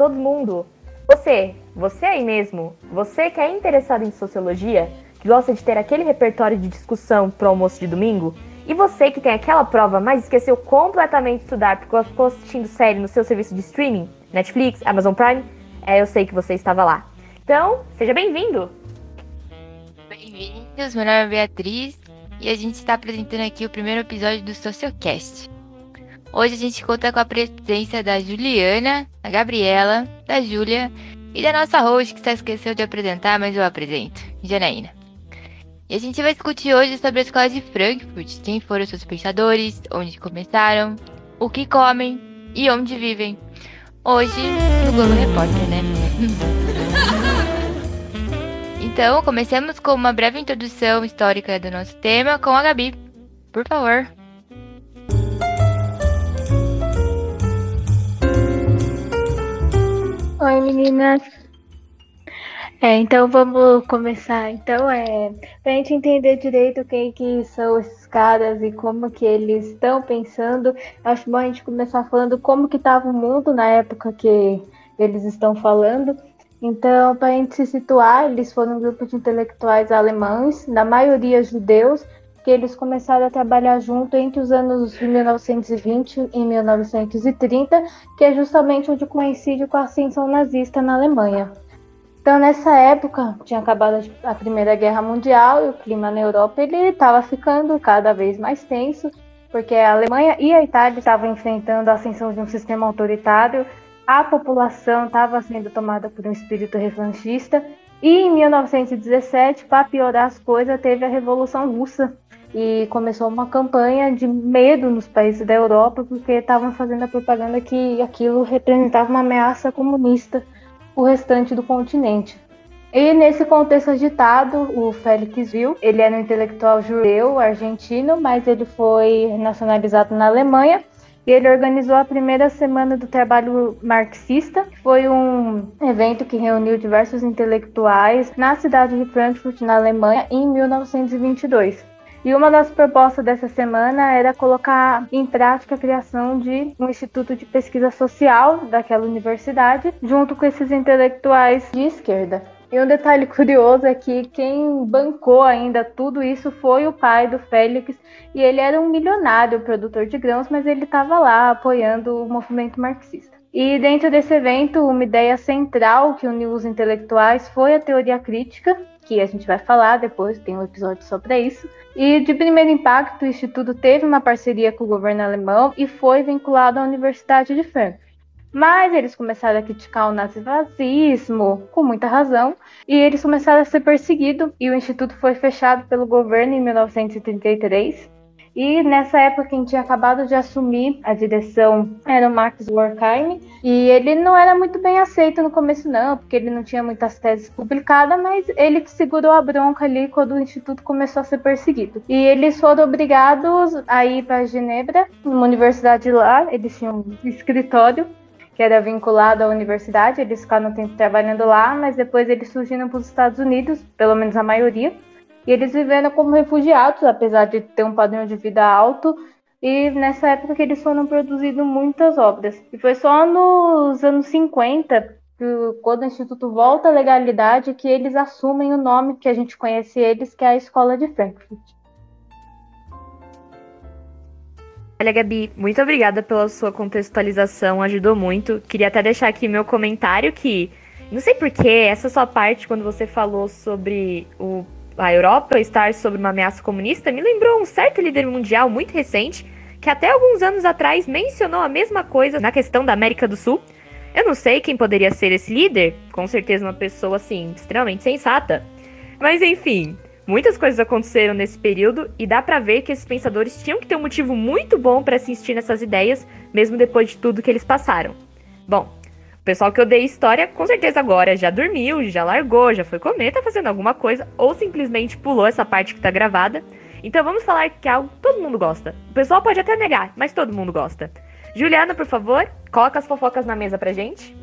Todo mundo. Você, você aí mesmo, você que é interessado em sociologia, que gosta de ter aquele repertório de discussão pro almoço de domingo, e você que tem aquela prova, mas esqueceu completamente de estudar porque ficou assistindo série no seu serviço de streaming, Netflix, Amazon Prime, é, eu sei que você estava lá. Então, seja bem-vindo! Bem-vindos, meu nome é Beatriz e a gente está apresentando aqui o primeiro episódio do Sociocast. Hoje a gente conta com a presença da Juliana, da Gabriela, da Júlia e da nossa host que só esqueceu de apresentar, mas eu apresento, Janaína. E a gente vai discutir hoje sobre a escola de Frankfurt, quem foram seus pensadores, onde começaram, o que comem e onde vivem. Hoje no Globo Repórter, né? então, comecemos com uma breve introdução histórica do nosso tema com a Gabi. Por favor. Oi meninas. É, então vamos começar. Então é pra gente entender direito quem que são esses caras e como que eles estão pensando. Acho bom a gente começar falando como que estava o mundo na época que eles estão falando. Então, para a gente se situar, eles foram um grupo de intelectuais alemães, na maioria judeus, eles começaram a trabalhar junto entre os anos de 1920 e 1930, que é justamente onde coincide com a ascensão nazista na Alemanha. Então, nessa época, tinha acabado a Primeira Guerra Mundial e o clima na Europa estava ficando cada vez mais tenso, porque a Alemanha e a Itália estavam enfrentando a ascensão de um sistema autoritário, a população estava sendo tomada por um espírito revanchista, e em 1917, para piorar as coisas, teve a Revolução Russa, e começou uma campanha de medo nos países da Europa porque estavam fazendo a propaganda que aquilo representava uma ameaça comunista o restante do continente. E nesse contexto agitado, o Félix Vil, ele era um intelectual judeu argentino, mas ele foi nacionalizado na Alemanha e ele organizou a primeira semana do trabalho marxista, que foi um evento que reuniu diversos intelectuais na cidade de Frankfurt, na Alemanha, em 1922. E uma das propostas dessa semana era colocar em prática a criação de um instituto de pesquisa social daquela universidade, junto com esses intelectuais de esquerda. E um detalhe curioso é que quem bancou ainda tudo isso foi o pai do Félix, e ele era um milionário produtor de grãos, mas ele estava lá apoiando o movimento marxista. E dentro desse evento, uma ideia central que uniu os intelectuais foi a teoria crítica, que a gente vai falar depois, tem um episódio só para isso. E de primeiro impacto, o Instituto teve uma parceria com o governo alemão e foi vinculado à Universidade de Frankfurt. Mas eles começaram a criticar o nazifascismo, com muita razão, e eles começaram a ser perseguidos, e o instituto foi fechado pelo governo em 1933. E nessa época, quem tinha acabado de assumir a direção era o Max Werkheim. E ele não era muito bem aceito no começo, não, porque ele não tinha muitas teses publicadas, mas ele que segurou a bronca ali quando o instituto começou a ser perseguido. E eles foram obrigados a ir para Genebra, numa universidade lá, eles tinham um escritório que era vinculado à universidade, eles ficaram tempo trabalhando lá, mas depois eles surgiram para os Estados Unidos, pelo menos a maioria. E eles viveram como refugiados, apesar de ter um padrão de vida alto. E nessa época que eles foram produzindo muitas obras. E foi só nos anos 50, quando o Instituto volta à legalidade, que eles assumem o nome que a gente conhece eles, que é a Escola de Frankfurt. Olha, Gabi, muito obrigada pela sua contextualização, ajudou muito. Queria até deixar aqui meu comentário que, não sei porquê, essa sua parte, quando você falou sobre o a Europa estar sob uma ameaça comunista me lembrou um certo líder mundial muito recente que até alguns anos atrás mencionou a mesma coisa na questão da América do Sul. Eu não sei quem poderia ser esse líder, com certeza uma pessoa assim extremamente sensata. Mas enfim, muitas coisas aconteceram nesse período e dá para ver que esses pensadores tinham que ter um motivo muito bom para insistir nessas ideias, mesmo depois de tudo que eles passaram. Bom, o pessoal que odeia história, com certeza agora já dormiu, já largou, já foi comer, tá fazendo alguma coisa, ou simplesmente pulou essa parte que tá gravada. Então vamos falar que é algo todo mundo gosta. O pessoal pode até negar, mas todo mundo gosta. Juliana, por favor, coloca as fofocas na mesa pra gente.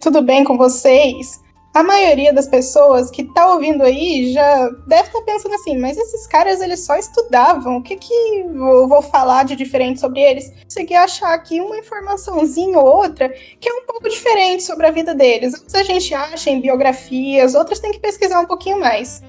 Tudo bem com vocês? A maioria das pessoas que tá ouvindo aí já deve estar tá pensando assim, mas esses caras eles só estudavam, o que que eu vou falar de diferente sobre eles? Consegui achar aqui uma informaçãozinha ou outra que é um pouco diferente sobre a vida deles. Outras a gente acha em biografias, outras tem que pesquisar um pouquinho mais.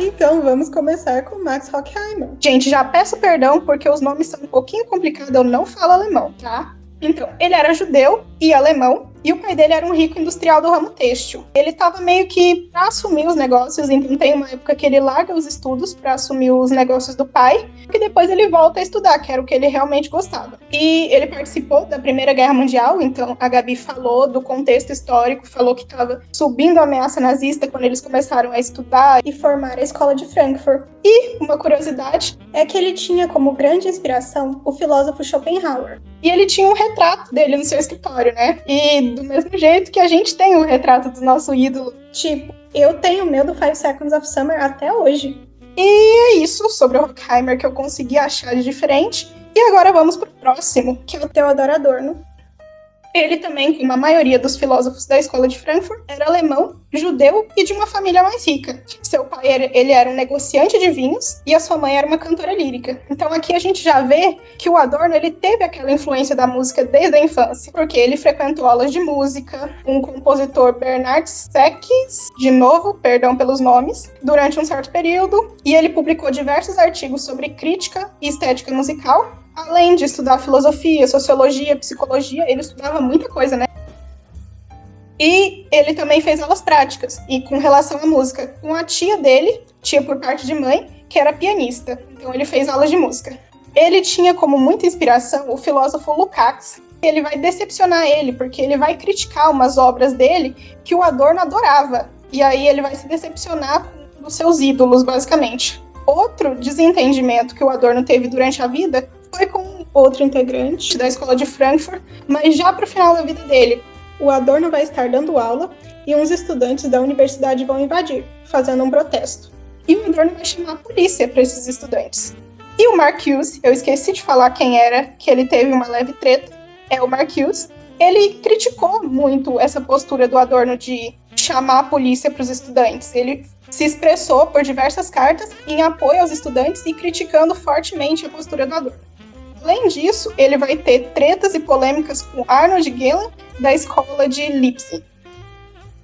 Então vamos começar com Max Horkheimer. Gente, já peço perdão porque os nomes são um pouquinho complicados, eu não falo alemão, tá? Então, ele era judeu e alemão, e o pai dele era um rico industrial do ramo têxtil. Ele estava meio que para assumir os negócios, então tem uma época que ele larga os estudos para assumir os negócios do pai, e depois ele volta a estudar, que era o que ele realmente gostava. E ele participou da Primeira Guerra Mundial, então a Gabi falou do contexto histórico, falou que estava subindo a ameaça nazista quando eles começaram a estudar e formar a escola de Frankfurt. E uma curiosidade é que ele tinha como grande inspiração o filósofo Schopenhauer. E ele tinha um retrato dele no seu escritório, né? E do mesmo jeito que a gente tem o retrato do nosso ídolo. Tipo, eu tenho o meu do Five Seconds of Summer até hoje. E é isso sobre o Horkheimer que eu consegui achar de diferente. E agora vamos pro próximo, que é o Theodor Adorno. Ele também, como a maioria dos filósofos da escola de Frankfurt, era alemão, judeu e de uma família mais rica. Seu pai era, ele era um negociante de vinhos e a sua mãe era uma cantora lírica. Então aqui a gente já vê que o Adorno ele teve aquela influência da música desde a infância, porque ele frequentou aulas de música, um compositor Bernard Secks, de novo, perdão pelos nomes, durante um certo período, e ele publicou diversos artigos sobre crítica e estética musical, além de estudar filosofia, sociologia, psicologia, ele estudava muita coisa, né? E ele também fez aulas práticas, e com relação à música, com a tia dele, tia por parte de mãe, que era pianista. Então ele fez aulas de música. Ele tinha como muita inspiração o filósofo Lukács. Ele vai decepcionar ele, porque ele vai criticar umas obras dele que o Adorno adorava. E aí ele vai se decepcionar com os seus ídolos, basicamente. Outro desentendimento que o Adorno teve durante a vida foi com outro integrante da escola de Frankfurt, mas já para o final da vida dele, o Adorno vai estar dando aula e uns estudantes da universidade vão invadir, fazendo um protesto. E o Adorno vai chamar a polícia para esses estudantes. E o Marcuse, eu esqueci de falar quem era, que ele teve uma leve treta, é o Marcuse. Ele criticou muito essa postura do Adorno de chamar a polícia para os estudantes. Ele se expressou por diversas cartas em apoio aos estudantes e criticando fortemente a postura do Adorno. Além disso, ele vai ter tretas e polêmicas com Arnold Gillen, da escola de Leipzig.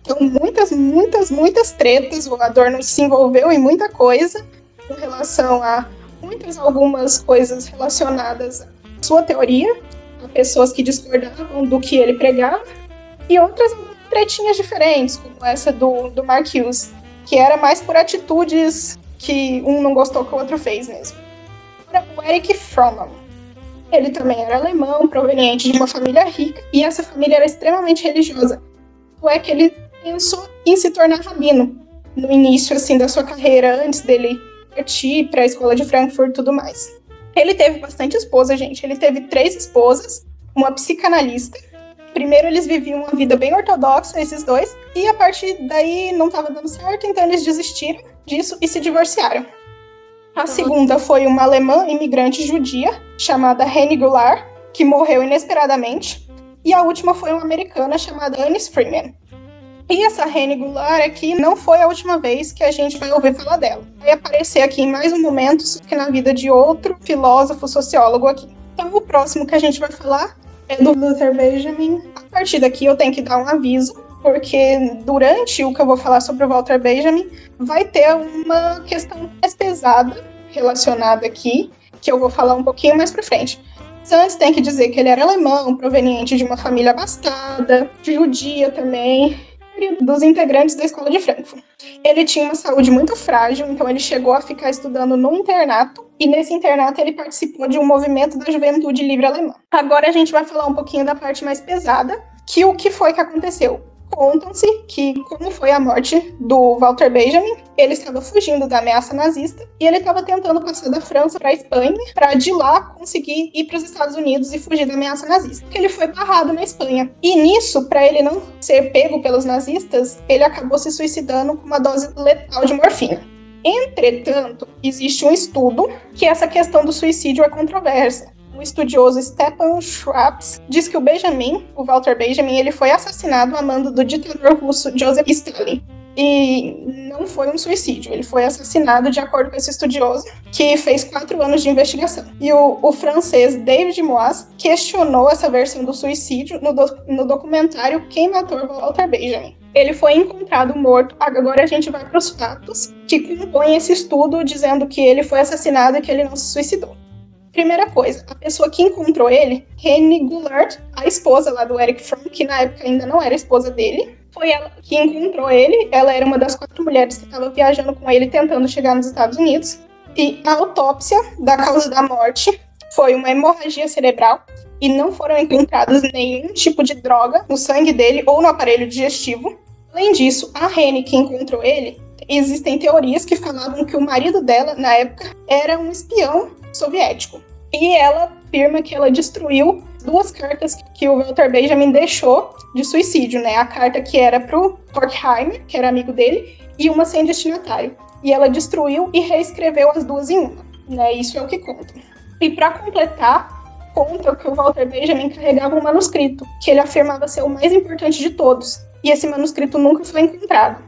Então, muitas, muitas, muitas tretas. O Adorno se envolveu em muita coisa com relação a muitas, algumas coisas relacionadas à sua teoria, a pessoas que discordavam do que ele pregava, e outras tretinhas diferentes, como essa do, do Marcuse, que era mais por atitudes que um não gostou que o outro fez mesmo. O Eric Fromm ele também era alemão, proveniente de uma família rica, e essa família era extremamente religiosa. O é que ele pensou em se tornar rabino no início assim da sua carreira, antes dele partir para a escola de Frankfurt e tudo mais. Ele teve bastante esposa, gente. Ele teve três esposas, uma psicanalista. Primeiro eles viviam uma vida bem ortodoxa, esses dois, e a partir daí não estava dando certo, então eles desistiram disso e se divorciaram. A segunda foi uma alemã imigrante judia chamada Henny Goulart, que morreu inesperadamente. E a última foi uma americana chamada Anne Freeman. E essa Henny Goulart aqui não foi a última vez que a gente vai ouvir falar dela. Vai aparecer aqui em mais um momento, só que na vida de outro filósofo sociólogo aqui. Então o próximo que a gente vai falar é do Luther Benjamin. A partir daqui eu tenho que dar um aviso, porque durante o que eu vou falar sobre o Walter Benjamin, vai ter uma questão mais pesada relacionada aqui, que eu vou falar um pouquinho mais para frente. Mas antes tem que dizer que ele era alemão, proveniente de uma família abastada, judia também, dos integrantes da escola de Frankfurt. Ele tinha uma saúde muito frágil, então ele chegou a ficar estudando no internato, e nesse internato ele participou de um movimento da juventude livre alemã. Agora a gente vai falar um pouquinho da parte mais pesada, que o que foi que aconteceu? Contam-se que, como foi a morte do Walter Benjamin, ele estava fugindo da ameaça nazista e ele estava tentando passar da França para a Espanha para de lá conseguir ir para os Estados Unidos e fugir da ameaça nazista. Ele foi barrado na Espanha. E nisso, para ele não ser pego pelos nazistas, ele acabou se suicidando com uma dose letal de morfina. Entretanto, existe um estudo que essa questão do suicídio é controversa o estudioso Stepan Schwartz diz que o Benjamin, o Walter Benjamin, ele foi assassinado a mando do ditador russo Joseph Stalin. E não foi um suicídio, ele foi assassinado de acordo com esse estudioso, que fez quatro anos de investigação. E o, o francês David Moise questionou essa versão do suicídio no, do, no documentário Quem Matou Walter Benjamin. Ele foi encontrado morto. Agora a gente vai para os fatos que compõem esse estudo dizendo que ele foi assassinado e que ele não se suicidou. Primeira coisa, a pessoa que encontrou ele, Henny Goulart, a esposa lá do Eric Fromm, que na época ainda não era esposa dele, foi ela que encontrou ele. Ela era uma das quatro mulheres que estava viajando com ele tentando chegar nos Estados Unidos. E a autópsia da causa da morte foi uma hemorragia cerebral e não foram encontrados nenhum tipo de droga no sangue dele ou no aparelho digestivo. Além disso, a Rene que encontrou ele, existem teorias que falavam que o marido dela, na época, era um espião soviético. E ela afirma que ela destruiu duas cartas que o Walter Benjamin deixou de suicídio, né? A carta que era pro Horkheimer, que era amigo dele, e uma sem destinatário. E ela destruiu e reescreveu as duas em uma, né? Isso é o que conta. E para completar, conta que o Walter Benjamin carregava um manuscrito, que ele afirmava ser o mais importante de todos. E esse manuscrito nunca foi encontrado.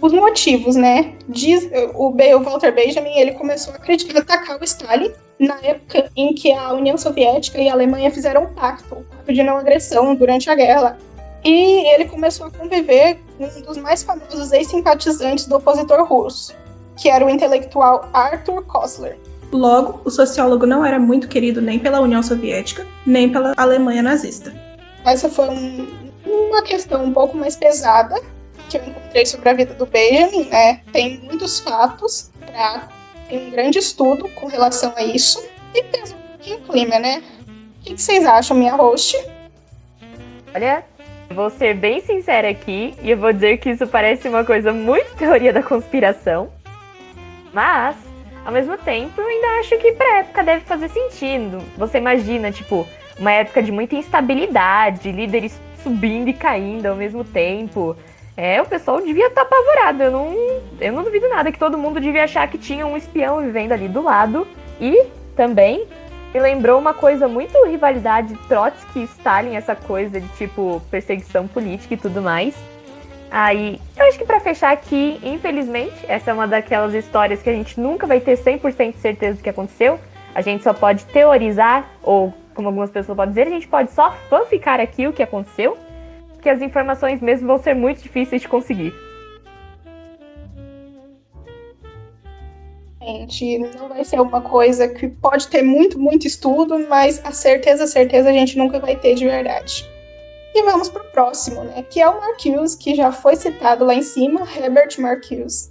Os motivos, né? Diz, o, o Walter Benjamin ele começou a acreditar atacar o Stalin na época em que a União Soviética e a Alemanha fizeram um pacto, um pacto de não agressão durante a guerra. E ele começou a conviver com um dos mais famosos ex-simpatizantes do opositor russo, que era o intelectual Arthur Koestler. Logo, o sociólogo não era muito querido nem pela União Soviética, nem pela Alemanha nazista. Essa foi um, uma questão um pouco mais pesada que eu encontrei sobre a vida do Benjamin, né? Tem muitos fatos para um grande estudo com relação a isso. E pensa um clima, né? O que, vocês acham, minha host? Olha, vou ser bem sincera aqui e eu vou dizer que isso parece uma coisa muito teoria da conspiração. Mas, ao mesmo tempo, eu ainda acho que pra época deve fazer sentido. Você imagina, tipo, uma época de muita instabilidade, líderes subindo e caindo ao mesmo tempo. É, o pessoal devia estar tá apavorado. Eu não, eu não duvido nada que todo mundo devia achar que tinha um espião vivendo ali do lado. E também me lembrou uma coisa muito rivalidade Trotsky e Stalin, essa coisa de tipo perseguição política e tudo mais. Aí, eu acho que para fechar aqui, infelizmente, essa é uma daquelas histórias que a gente nunca vai ter 100% de certeza do que aconteceu. A gente só pode teorizar, ou como algumas pessoas podem dizer, a gente pode só fanficar aqui o que aconteceu que as informações mesmo vão ser muito difíceis de conseguir. Gente, não vai ser uma coisa que pode ter muito, muito estudo, mas a certeza, a certeza a gente nunca vai ter de verdade. E vamos pro próximo, né? Que é o Marcuse, que já foi citado lá em cima, Herbert Marcuse.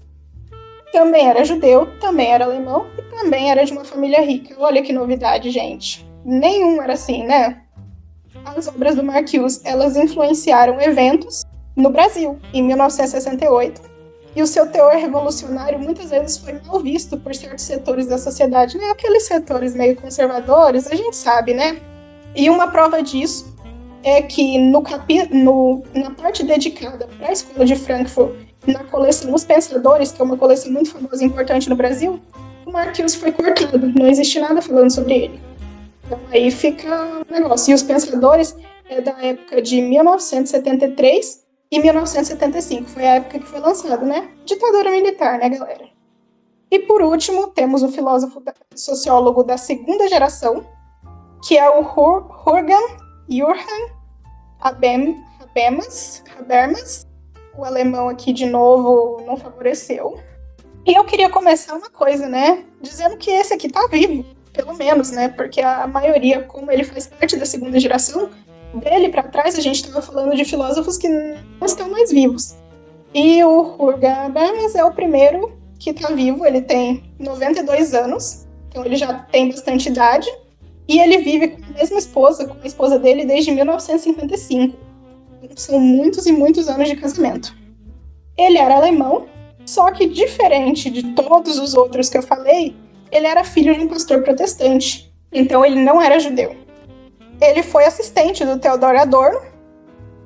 Também era judeu, também era alemão e também era de uma família rica. Olha que novidade, gente. Nenhum era assim, né? As obras do Marcuse, elas influenciaram eventos no Brasil, em 1968, e o seu teor revolucionário muitas vezes foi mal visto por certos setores da sociedade, né? Aqueles setores meio conservadores, a gente sabe, né? E uma prova disso é que no, capi no na parte dedicada para a escola de Frankfurt, na coleção Os Pensadores, que é uma coleção muito famosa e importante no Brasil, o Marcuse foi cortado, não existe nada falando sobre ele. Então aí fica o negócio. E os pensadores é da época de 1973 e 1975. Foi a época que foi lançado, né? Ditadura militar, né, galera? E por último, temos o filósofo sociólogo da segunda geração, que é o Hurgan Jurgen Habem, Habermas, Habermas. O alemão aqui, de novo, não favoreceu. E eu queria começar uma coisa, né? Dizendo que esse aqui tá vivo pelo menos, né? Porque a maioria, como ele faz parte da segunda geração, dele para trás a gente estava falando de filósofos que não estão mais vivos. E o Urga Bermes é o primeiro que está vivo, ele tem 92 anos, então ele já tem bastante idade, e ele vive com a mesma esposa, com a esposa dele desde 1955. São muitos e muitos anos de casamento. Ele era alemão, só que diferente de todos os outros que eu falei, ele era filho de um pastor protestante, então ele não era judeu. Ele foi assistente do Theodor Adorno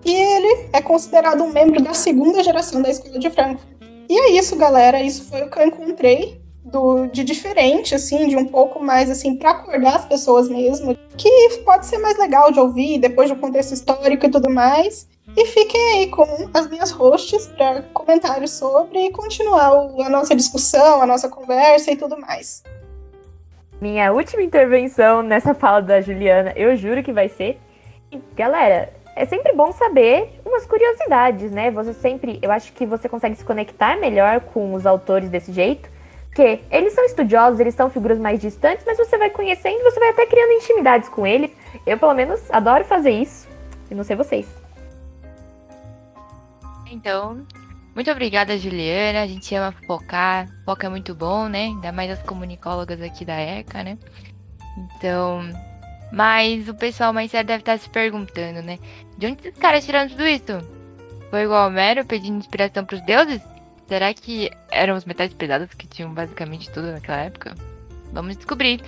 e ele é considerado um membro da segunda geração da Escola de Frankfurt. E é isso, galera. Isso foi o que eu encontrei do, de diferente, assim, de um pouco mais, assim, para acordar as pessoas mesmo, que pode ser mais legal de ouvir depois do contexto histórico e tudo mais. E fiquem aí com as minhas hosts para comentários sobre e continuar a nossa discussão, a nossa conversa e tudo mais. Minha última intervenção nessa fala da Juliana, eu juro que vai ser. Galera, é sempre bom saber umas curiosidades, né? Você sempre, eu acho que você consegue se conectar melhor com os autores desse jeito, porque eles são estudiosos, eles são figuras mais distantes, mas você vai conhecendo, você vai até criando intimidades com eles. Eu, pelo menos, adoro fazer isso. E não sei vocês. Então, muito obrigada, Juliana. A gente ama focar. Foca é muito bom, né? Ainda mais as comunicólogas aqui da ECA, né? Então. Mas o pessoal mais sério deve estar se perguntando, né? De onde esses caras tiraram tudo isso? Foi igual Homero pedindo inspiração para os deuses? Será que eram os metais pesados que tinham basicamente tudo naquela época? Vamos descobrir.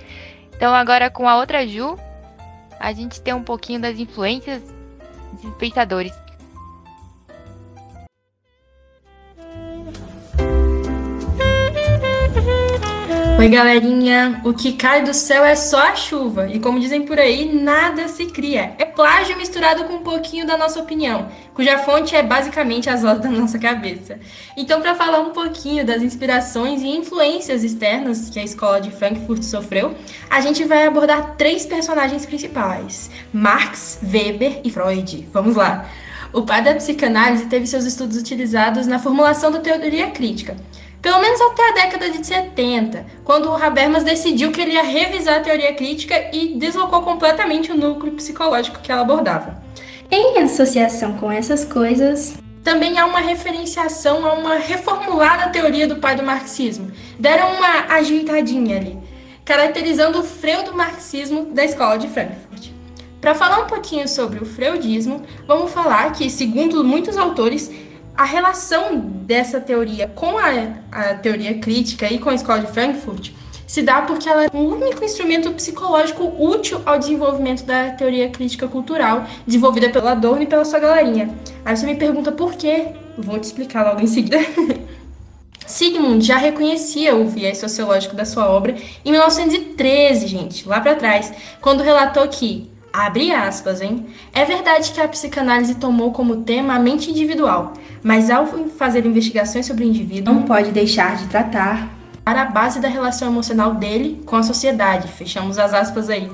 Então, agora com a outra Ju, a gente tem um pouquinho das influências dos pensadores. Oi, galerinha! O que cai do céu é só a chuva, e como dizem por aí, nada se cria. É plágio misturado com um pouquinho da nossa opinião, cuja fonte é basicamente as vozes da nossa cabeça. Então, para falar um pouquinho das inspirações e influências externas que a escola de Frankfurt sofreu, a gente vai abordar três personagens principais: Marx, Weber e Freud. Vamos lá! O pai da psicanálise teve seus estudos utilizados na formulação da teoria crítica pelo menos até a década de 70, quando o Habermas decidiu que ele ia revisar a teoria crítica e deslocou completamente o núcleo psicológico que ela abordava. Em associação com essas coisas, também há uma referenciação a uma reformulada teoria do pai do marxismo. Deram uma ajeitadinha ali, caracterizando o freio do marxismo da escola de Frankfurt. Para falar um pouquinho sobre o freudismo, vamos falar que, segundo muitos autores, a relação dessa teoria com a, a teoria crítica e com a escola de Frankfurt se dá porque ela é o único instrumento psicológico útil ao desenvolvimento da teoria crítica cultural, desenvolvida pela Adorno e pela sua galerinha. Aí você me pergunta por quê? vou te explicar logo em seguida. Sigmund já reconhecia o viés sociológico da sua obra em 1913, gente, lá para trás, quando relatou que Abre aspas, hein? É verdade que a psicanálise tomou como tema a mente individual, mas ao fazer investigações sobre o indivíduo, não pode deixar de tratar para a base da relação emocional dele com a sociedade. Fechamos as aspas aí.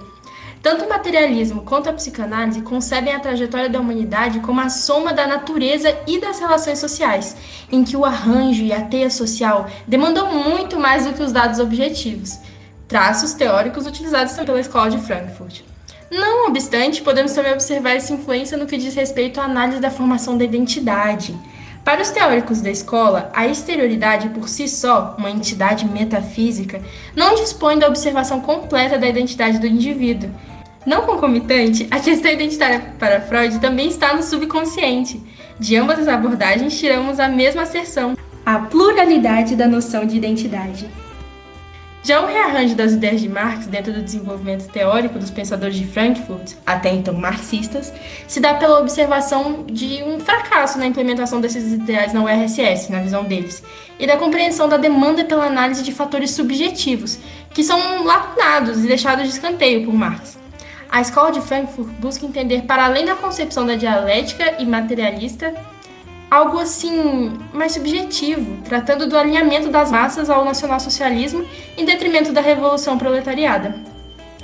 Tanto o materialismo quanto a psicanálise concebem a trajetória da humanidade como a soma da natureza e das relações sociais, em que o arranjo e a teia social demandam muito mais do que os dados objetivos, traços teóricos utilizados pela Escola de Frankfurt. Não obstante, podemos também observar essa influência no que diz respeito à análise da formação da identidade. Para os teóricos da escola, a exterioridade por si só, uma entidade metafísica, não dispõe da observação completa da identidade do indivíduo. Não concomitante, a questão identitária para Freud também está no subconsciente. De ambas as abordagens, tiramos a mesma asserção: a pluralidade da noção de identidade. Já o rearranjo das ideias de Marx dentro do desenvolvimento teórico dos pensadores de Frankfurt, até então marxistas, se dá pela observação de um fracasso na implementação desses ideais na URSS, na visão deles, e da compreensão da demanda pela análise de fatores subjetivos, que são lacunados e deixados de escanteio por Marx. A escola de Frankfurt busca entender, para além da concepção da dialética e materialista, algo assim mais subjetivo, tratando do alinhamento das massas ao nacionalsocialismo em detrimento da revolução proletariada.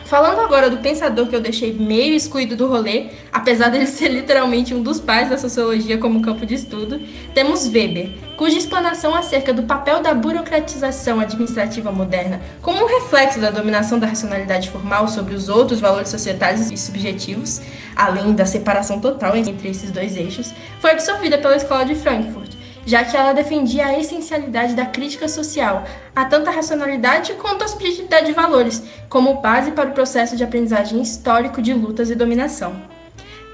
Falando agora do pensador que eu deixei meio excluído do rolê, apesar dele ser literalmente um dos pais da sociologia como campo de estudo, temos Weber, cuja explanação acerca do papel da burocratização administrativa moderna como um reflexo da dominação da racionalidade formal sobre os outros valores societários e subjetivos, além da separação total entre esses dois eixos, foi absorvida pela Escola de Frankfurt já que ela defendia a essencialidade da crítica social, a tanta racionalidade quanto a subjetividade de valores, como base para o processo de aprendizagem histórico de lutas e dominação.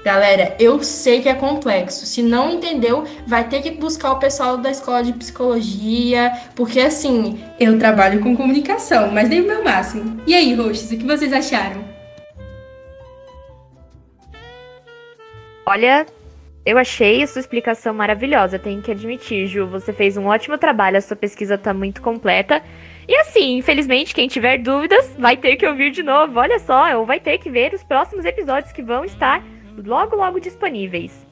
Galera, eu sei que é complexo. Se não entendeu, vai ter que buscar o pessoal da escola de psicologia, porque assim, eu trabalho com comunicação, mas dei o meu máximo. E aí, roxos, o que vocês acharam? Olha, eu achei a sua explicação maravilhosa, tenho que admitir, Ju. Você fez um ótimo trabalho, a sua pesquisa está muito completa. E assim, infelizmente, quem tiver dúvidas vai ter que ouvir de novo. Olha só, ou vai ter que ver os próximos episódios que vão estar logo, logo disponíveis.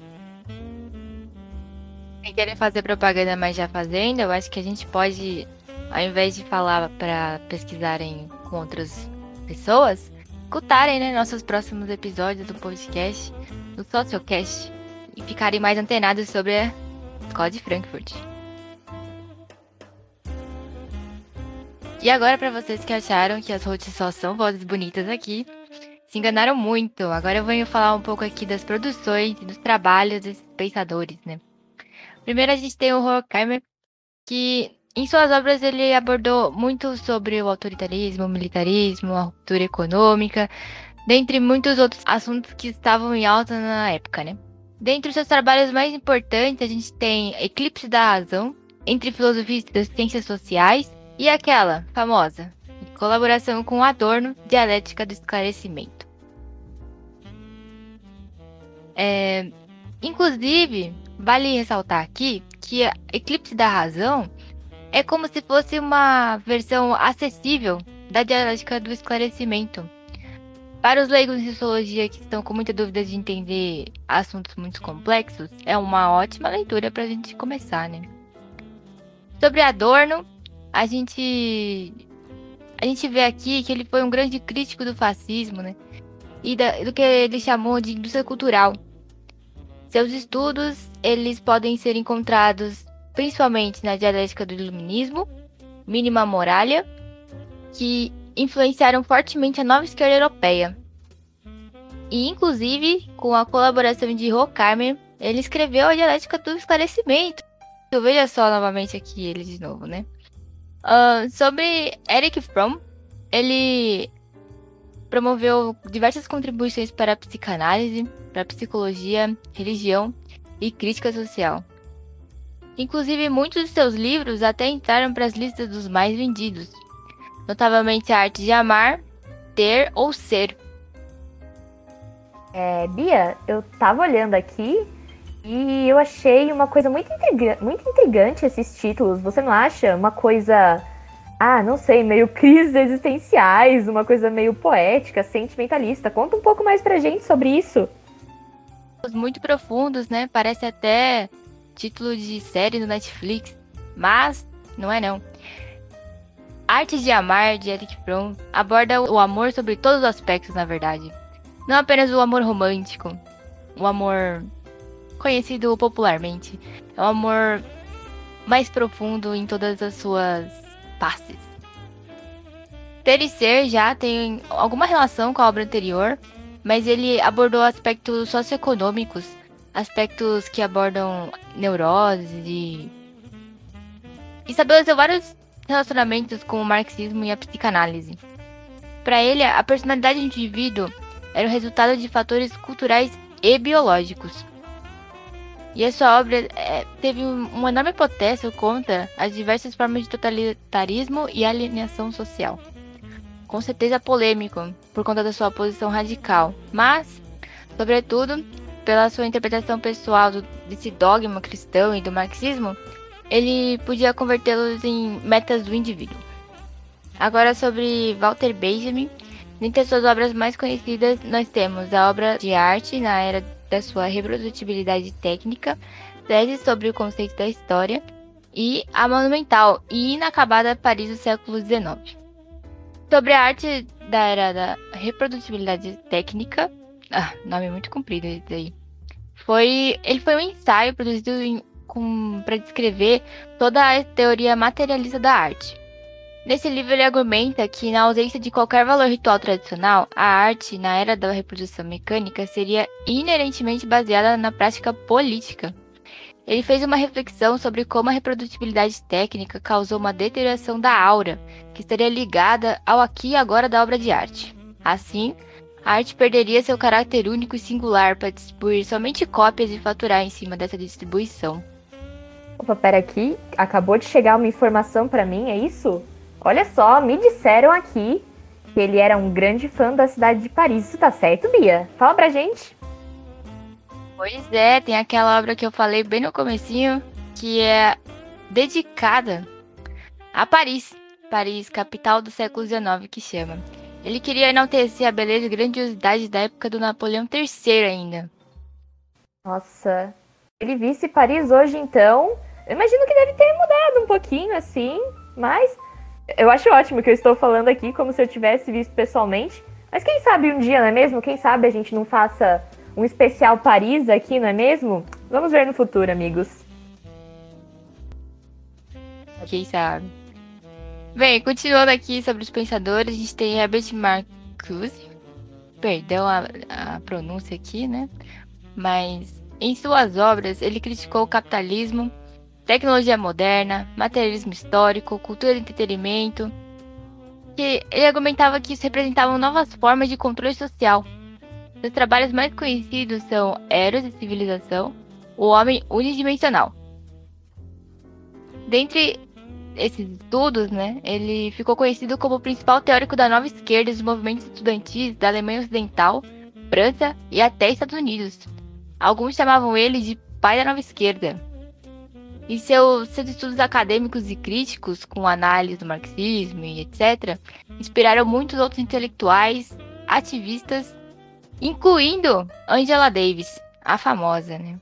Quem querem fazer propaganda, mas já fazendo, eu acho que a gente pode, ao invés de falar para pesquisarem com outras pessoas, escutarem né, nossos próximos episódios do podcast, do Sociocast, e ficarem mais antenados sobre a Escola de Frankfurt. E agora, para vocês que acharam que as hosts só são vozes bonitas aqui, se enganaram muito. Agora eu venho falar um pouco aqui das produções e dos trabalhos desses pensadores, né? Primeiro a gente tem o Horkheimer, que em suas obras ele abordou muito sobre o autoritarismo, o militarismo, a ruptura econômica, dentre muitos outros assuntos que estavam em alta na época, né? Dentre os seus trabalhos mais importantes, a gente tem Eclipse da Razão, entre filosofias das ciências sociais, e aquela famosa, em colaboração com Adorno, Dialética do Esclarecimento. É, inclusive, vale ressaltar aqui que Eclipse da Razão é como se fosse uma versão acessível da Dialética do Esclarecimento. Para os leigos em sociologia que estão com muita dúvida de entender assuntos muito complexos, é uma ótima leitura para a gente começar, né? Sobre Adorno, a gente a gente vê aqui que ele foi um grande crítico do fascismo, né? E da, do que ele chamou de indústria cultural. Seus estudos, eles podem ser encontrados principalmente na dialética do iluminismo, mínima moralia, que influenciaram fortemente a nova esquerda europeia. E inclusive, com a colaboração de Horkheimer, ele escreveu a dialética do esclarecimento. Eu veja só novamente aqui ele de novo, né? Uh, sobre Eric Fromm, ele promoveu diversas contribuições para a psicanálise, para a psicologia, religião e crítica social. Inclusive, muitos de seus livros até entraram para as listas dos mais vendidos, notavelmente a arte de amar, ter ou ser. É, Bia, eu tava olhando aqui e eu achei uma coisa muito, intriga muito intrigante esses títulos. Você não acha uma coisa, ah, não sei, meio crises existenciais, uma coisa meio poética, sentimentalista? Conta um pouco mais pra gente sobre isso. Muito profundos, né? Parece até título de série no Netflix, mas não é não. Arte de Amar, de Eric Fromm, aborda o amor sobre todos os aspectos, na verdade. Não apenas o amor romântico, o amor conhecido popularmente. É um amor mais profundo em todas as suas faces. Ter e ser já tem alguma relação com a obra anterior, mas ele abordou aspectos socioeconômicos, aspectos que abordam neuroses e estabeleceu vários relacionamentos com o marxismo e a psicanálise. Para ele, a personalidade do indivíduo era o resultado de fatores culturais e biológicos. E a sua obra é, teve uma enorme potência contra as diversas formas de totalitarismo e alienação social. Com certeza polêmico, por conta da sua posição radical, mas, sobretudo, pela sua interpretação pessoal do, desse dogma cristão e do marxismo, ele podia convertê-los em metas do indivíduo. Agora sobre Walter Benjamin, dentre as suas obras mais conhecidas, nós temos a obra de arte na era da sua reprodutibilidade técnica, tese sobre o conceito da história e a monumental e inacabada Paris do século XIX. Sobre a arte da era da reprodutibilidade técnica, ah, nome muito comprido esse aí. Foi, ele foi um ensaio produzido para descrever toda a teoria materialista da arte. Nesse livro, ele argumenta que, na ausência de qualquer valor ritual tradicional, a arte, na era da reprodução mecânica, seria inerentemente baseada na prática política. Ele fez uma reflexão sobre como a reprodutibilidade técnica causou uma deterioração da aura, que estaria ligada ao aqui e agora da obra de arte. Assim, a arte perderia seu caráter único e singular para distribuir somente cópias e faturar em cima dessa distribuição. Opa, pera aqui, acabou de chegar uma informação para mim, é isso? Olha só, me disseram aqui que ele era um grande fã da cidade de Paris. Isso tá certo, Bia? Fala pra gente. Pois é, tem aquela obra que eu falei bem no comecinho, que é dedicada a Paris. Paris, capital do século XIX, que chama. Ele queria enaltecer a beleza e grandiosidade da época do Napoleão III ainda. Nossa. Ele visse Paris hoje, então. Imagino que deve ter mudado um pouquinho, assim. Mas eu acho ótimo que eu estou falando aqui como se eu tivesse visto pessoalmente. Mas quem sabe um dia, não é mesmo? Quem sabe a gente não faça um especial Paris aqui, não é mesmo? Vamos ver no futuro, amigos. Quem sabe? Bem, continuando aqui sobre os pensadores, a gente tem Herbert Marcuse. Perdão a, a pronúncia aqui, né? Mas em suas obras ele criticou o capitalismo, tecnologia moderna, materialismo histórico, cultura de entretenimento. Que ele argumentava que isso representavam novas formas de controle social. Seus trabalhos mais conhecidos são Eros e Civilização, O Homem Unidimensional. Dentre esses estudos, né, ele ficou conhecido como o principal teórico da nova esquerda dos movimentos estudantis da Alemanha Ocidental, França e até Estados Unidos. Alguns chamavam ele de pai da nova esquerda. E seus, seus estudos acadêmicos e críticos, com análise do marxismo e etc., inspiraram muitos outros intelectuais, ativistas, incluindo Angela Davis, a famosa, né?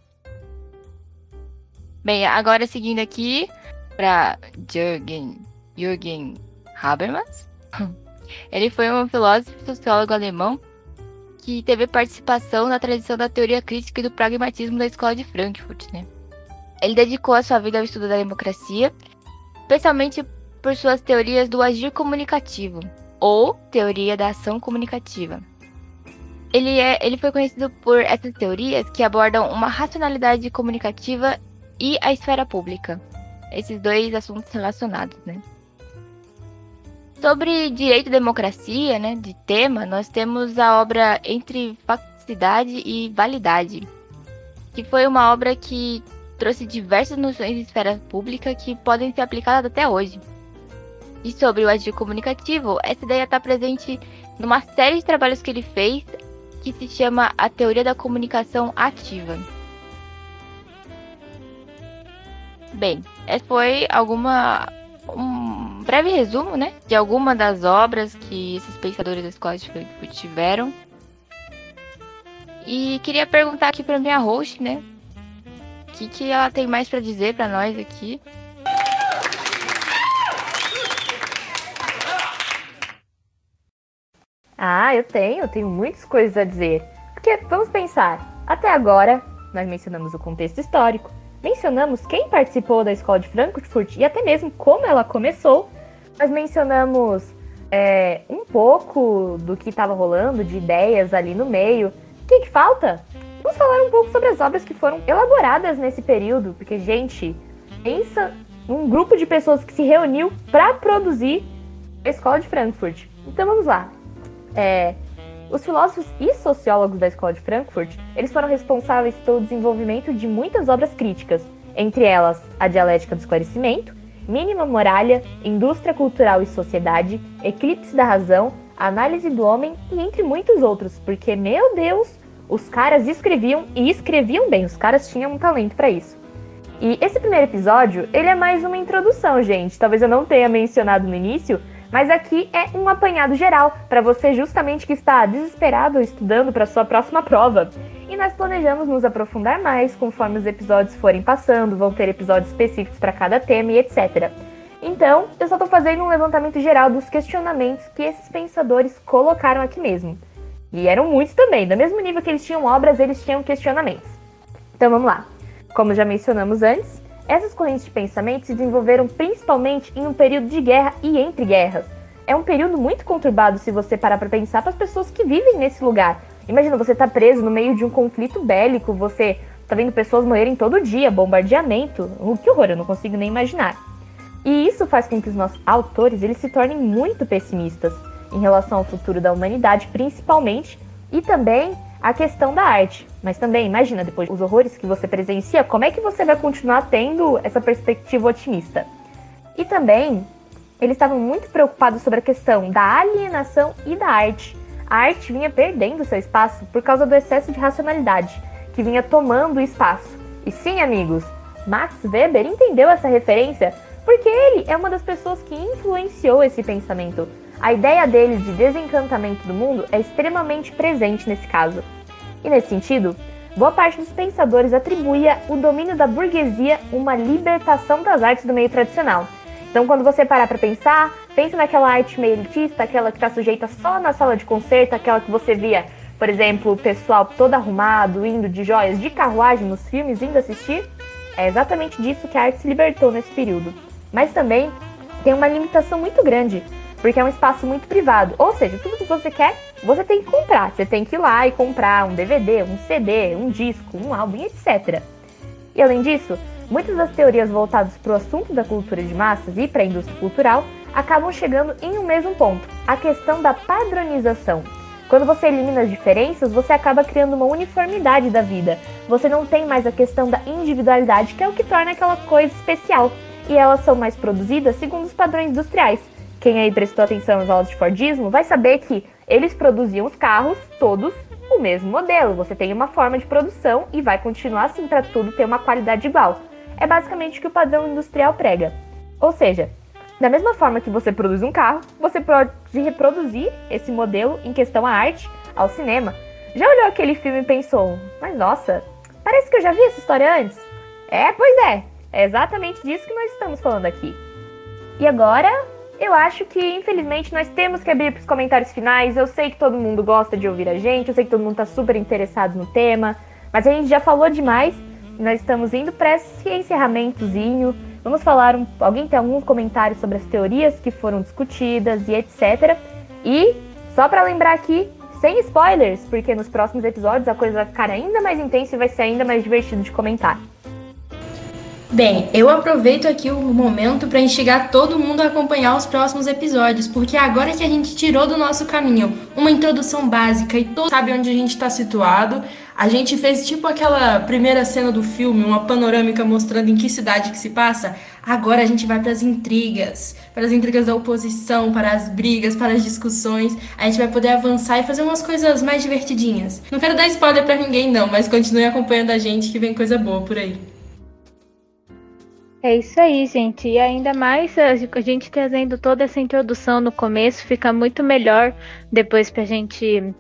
Bem, agora seguindo aqui, para Jürgen, Jürgen Habermas. Ele foi um filósofo e sociólogo alemão que teve participação na tradição da teoria crítica e do pragmatismo da Escola de Frankfurt. Né? Ele dedicou a sua vida ao estudo da democracia, especialmente por suas teorias do agir comunicativo, ou teoria da ação comunicativa. Ele, é, ele foi conhecido por essas teorias que abordam uma racionalidade comunicativa e a esfera pública esses dois assuntos relacionados, né? Sobre direito e democracia, né, de tema, nós temos a obra Entre Facticidade e Validade, que foi uma obra que trouxe diversas noções de esfera pública que podem ser aplicadas até hoje. E sobre o agir comunicativo, essa ideia está presente numa série de trabalhos que ele fez, que se chama a teoria da comunicação ativa. Bem, essa foi alguma um breve resumo, né, de alguma das obras que esses pensadores da escola de Frankfurt tiveram. E queria perguntar aqui para minha host, né, o que, ela tem mais para dizer para nós aqui. Ah, eu tenho, tenho muitas coisas a dizer. Porque vamos pensar, até agora nós mencionamos o contexto histórico, mencionamos quem participou da escola de Frankfurt e até mesmo como ela começou. Nós mencionamos é, um pouco do que estava rolando, de ideias ali no meio. O que, que falta? Vamos falar um pouco sobre as obras que foram elaboradas nesse período, porque, gente, pensa num grupo de pessoas que se reuniu para produzir a escola de Frankfurt. Então vamos lá. É, os filósofos e sociólogos da Escola de Frankfurt, eles foram responsáveis pelo desenvolvimento de muitas obras críticas, entre elas a Dialética do Esclarecimento, Mínima Muralha, Indústria Cultural e Sociedade, Eclipse da Razão, Análise do Homem e entre muitos outros, porque, meu Deus, os caras escreviam e escreviam bem, os caras tinham um talento para isso. E esse primeiro episódio, ele é mais uma introdução, gente. Talvez eu não tenha mencionado no início, mas aqui é um apanhado geral para você justamente que está desesperado estudando para sua próxima prova. E nós planejamos nos aprofundar mais conforme os episódios forem passando, vão ter episódios específicos para cada tema e etc. Então, eu só estou fazendo um levantamento geral dos questionamentos que esses pensadores colocaram aqui mesmo. E eram muitos também, do mesmo nível que eles tinham obras, eles tinham questionamentos. Então vamos lá. Como já mencionamos antes, essas correntes de pensamento se desenvolveram principalmente em um período de guerra e entre guerras. É um período muito conturbado se você parar para pensar para as pessoas que vivem nesse lugar. Imagina você tá preso no meio de um conflito bélico, você tá vendo pessoas morrerem todo dia, bombardeamento. O que horror, eu não consigo nem imaginar. E isso faz com que os nossos autores eles se tornem muito pessimistas em relação ao futuro da humanidade, principalmente, e também a questão da arte. Mas também, imagina, depois os horrores que você presencia, como é que você vai continuar tendo essa perspectiva otimista? E também, eles estavam muito preocupados sobre a questão da alienação e da arte. A arte vinha perdendo seu espaço por causa do excesso de racionalidade, que vinha tomando espaço. E sim, amigos, Max Weber entendeu essa referência Porque ele é uma das pessoas que influenciou esse pensamento. A ideia dele de desencantamento do mundo é extremamente presente nesse caso. E nesse sentido, boa parte dos pensadores atribuía o domínio da burguesia uma libertação das artes do meio tradicional. Então, quando você parar para pensar, pense naquela arte meio elitista, aquela que está sujeita só na sala de concerto, aquela que você via, por exemplo, o pessoal todo arrumado, indo de joias de carruagem nos filmes, indo assistir. É exatamente disso que a arte se libertou nesse período. Mas também tem uma limitação muito grande, porque é um espaço muito privado. Ou seja, tudo que você quer, você tem que comprar. Você tem que ir lá e comprar um DVD, um CD, um disco, um álbum, etc. E além disso, muitas das teorias voltadas para o assunto da cultura de massas e para a indústria cultural acabam chegando em um mesmo ponto: a questão da padronização. Quando você elimina as diferenças, você acaba criando uma uniformidade da vida. Você não tem mais a questão da individualidade, que é o que torna aquela coisa especial. E elas são mais produzidas segundo os padrões industriais. Quem aí prestou atenção nas aulas de Fordismo vai saber que eles produziam os carros todos o mesmo modelo. Você tem uma forma de produção e vai continuar assim para tudo ter uma qualidade igual. É basicamente o que o padrão industrial prega. Ou seja, da mesma forma que você produz um carro, você pode reproduzir esse modelo em questão à arte, ao cinema. Já olhou aquele filme e pensou, mas nossa, parece que eu já vi essa história antes? É, pois é, é exatamente disso que nós estamos falando aqui. E agora, eu acho que infelizmente nós temos que abrir para os comentários finais. Eu sei que todo mundo gosta de ouvir a gente, eu sei que todo mundo está super interessado no tema, mas a gente já falou demais. Nós estamos indo para esse encerramentozinho. Vamos falar um, alguém tem algum comentário sobre as teorias que foram discutidas e etc. E só para lembrar aqui, sem spoilers, porque nos próximos episódios a coisa vai ficar ainda mais intensa e vai ser ainda mais divertido de comentar. Bem, eu aproveito aqui o momento para instigar todo mundo a acompanhar os próximos episódios, porque agora que a gente tirou do nosso caminho uma introdução básica e todo sabe onde a gente está situado, a gente fez tipo aquela primeira cena do filme, uma panorâmica mostrando em que cidade que se passa. Agora a gente vai para as intrigas, para as intrigas da oposição, para as brigas, para as discussões. A gente vai poder avançar e fazer umas coisas mais divertidinhas. Não quero dar spoiler para ninguém não, mas continue acompanhando a gente que vem coisa boa por aí. É isso aí, gente. E ainda mais a gente trazendo toda essa introdução no começo, fica muito melhor depois pra gente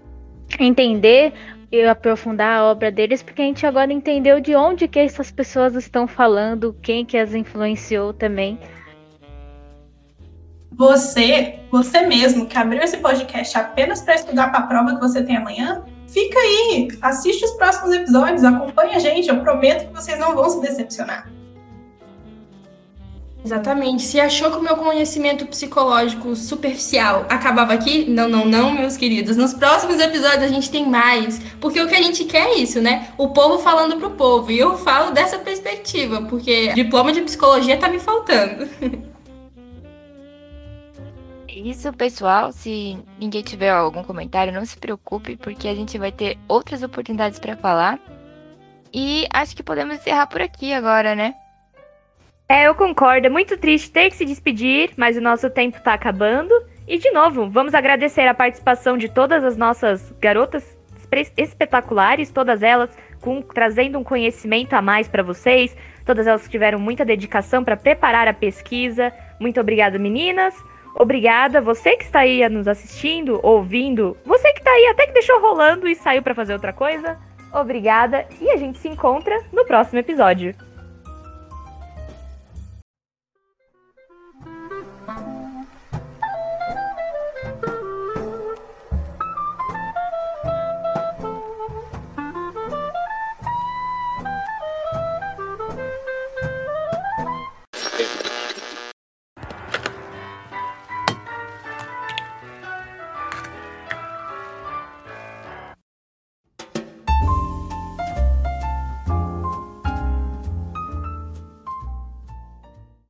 entender e aprofundar a obra deles, porque a gente agora entendeu de onde que essas pessoas estão falando, quem que as influenciou também. Você, você mesmo que abriu esse podcast apenas para estudar para a prova que você tem amanhã, fica aí, assiste os próximos episódios, acompanha a gente, eu prometo que vocês não vão se decepcionar. Exatamente. Se achou que o meu conhecimento psicológico superficial acabava aqui, não, não, não, meus queridos. Nos próximos episódios a gente tem mais. Porque o que a gente quer é isso, né? O povo falando pro povo. E eu falo dessa perspectiva, porque diploma de psicologia tá me faltando. Isso, pessoal. Se ninguém tiver algum comentário, não se preocupe, porque a gente vai ter outras oportunidades para falar. E acho que podemos encerrar por aqui agora, né? É, eu concordo. É muito triste ter que se despedir, mas o nosso tempo está acabando. E, de novo, vamos agradecer a participação de todas as nossas garotas espetaculares, todas elas com, trazendo um conhecimento a mais para vocês, todas elas tiveram muita dedicação para preparar a pesquisa. Muito obrigada, meninas. Obrigada, você que está aí nos assistindo, ouvindo, você que está aí até que deixou rolando e saiu para fazer outra coisa. Obrigada e a gente se encontra no próximo episódio.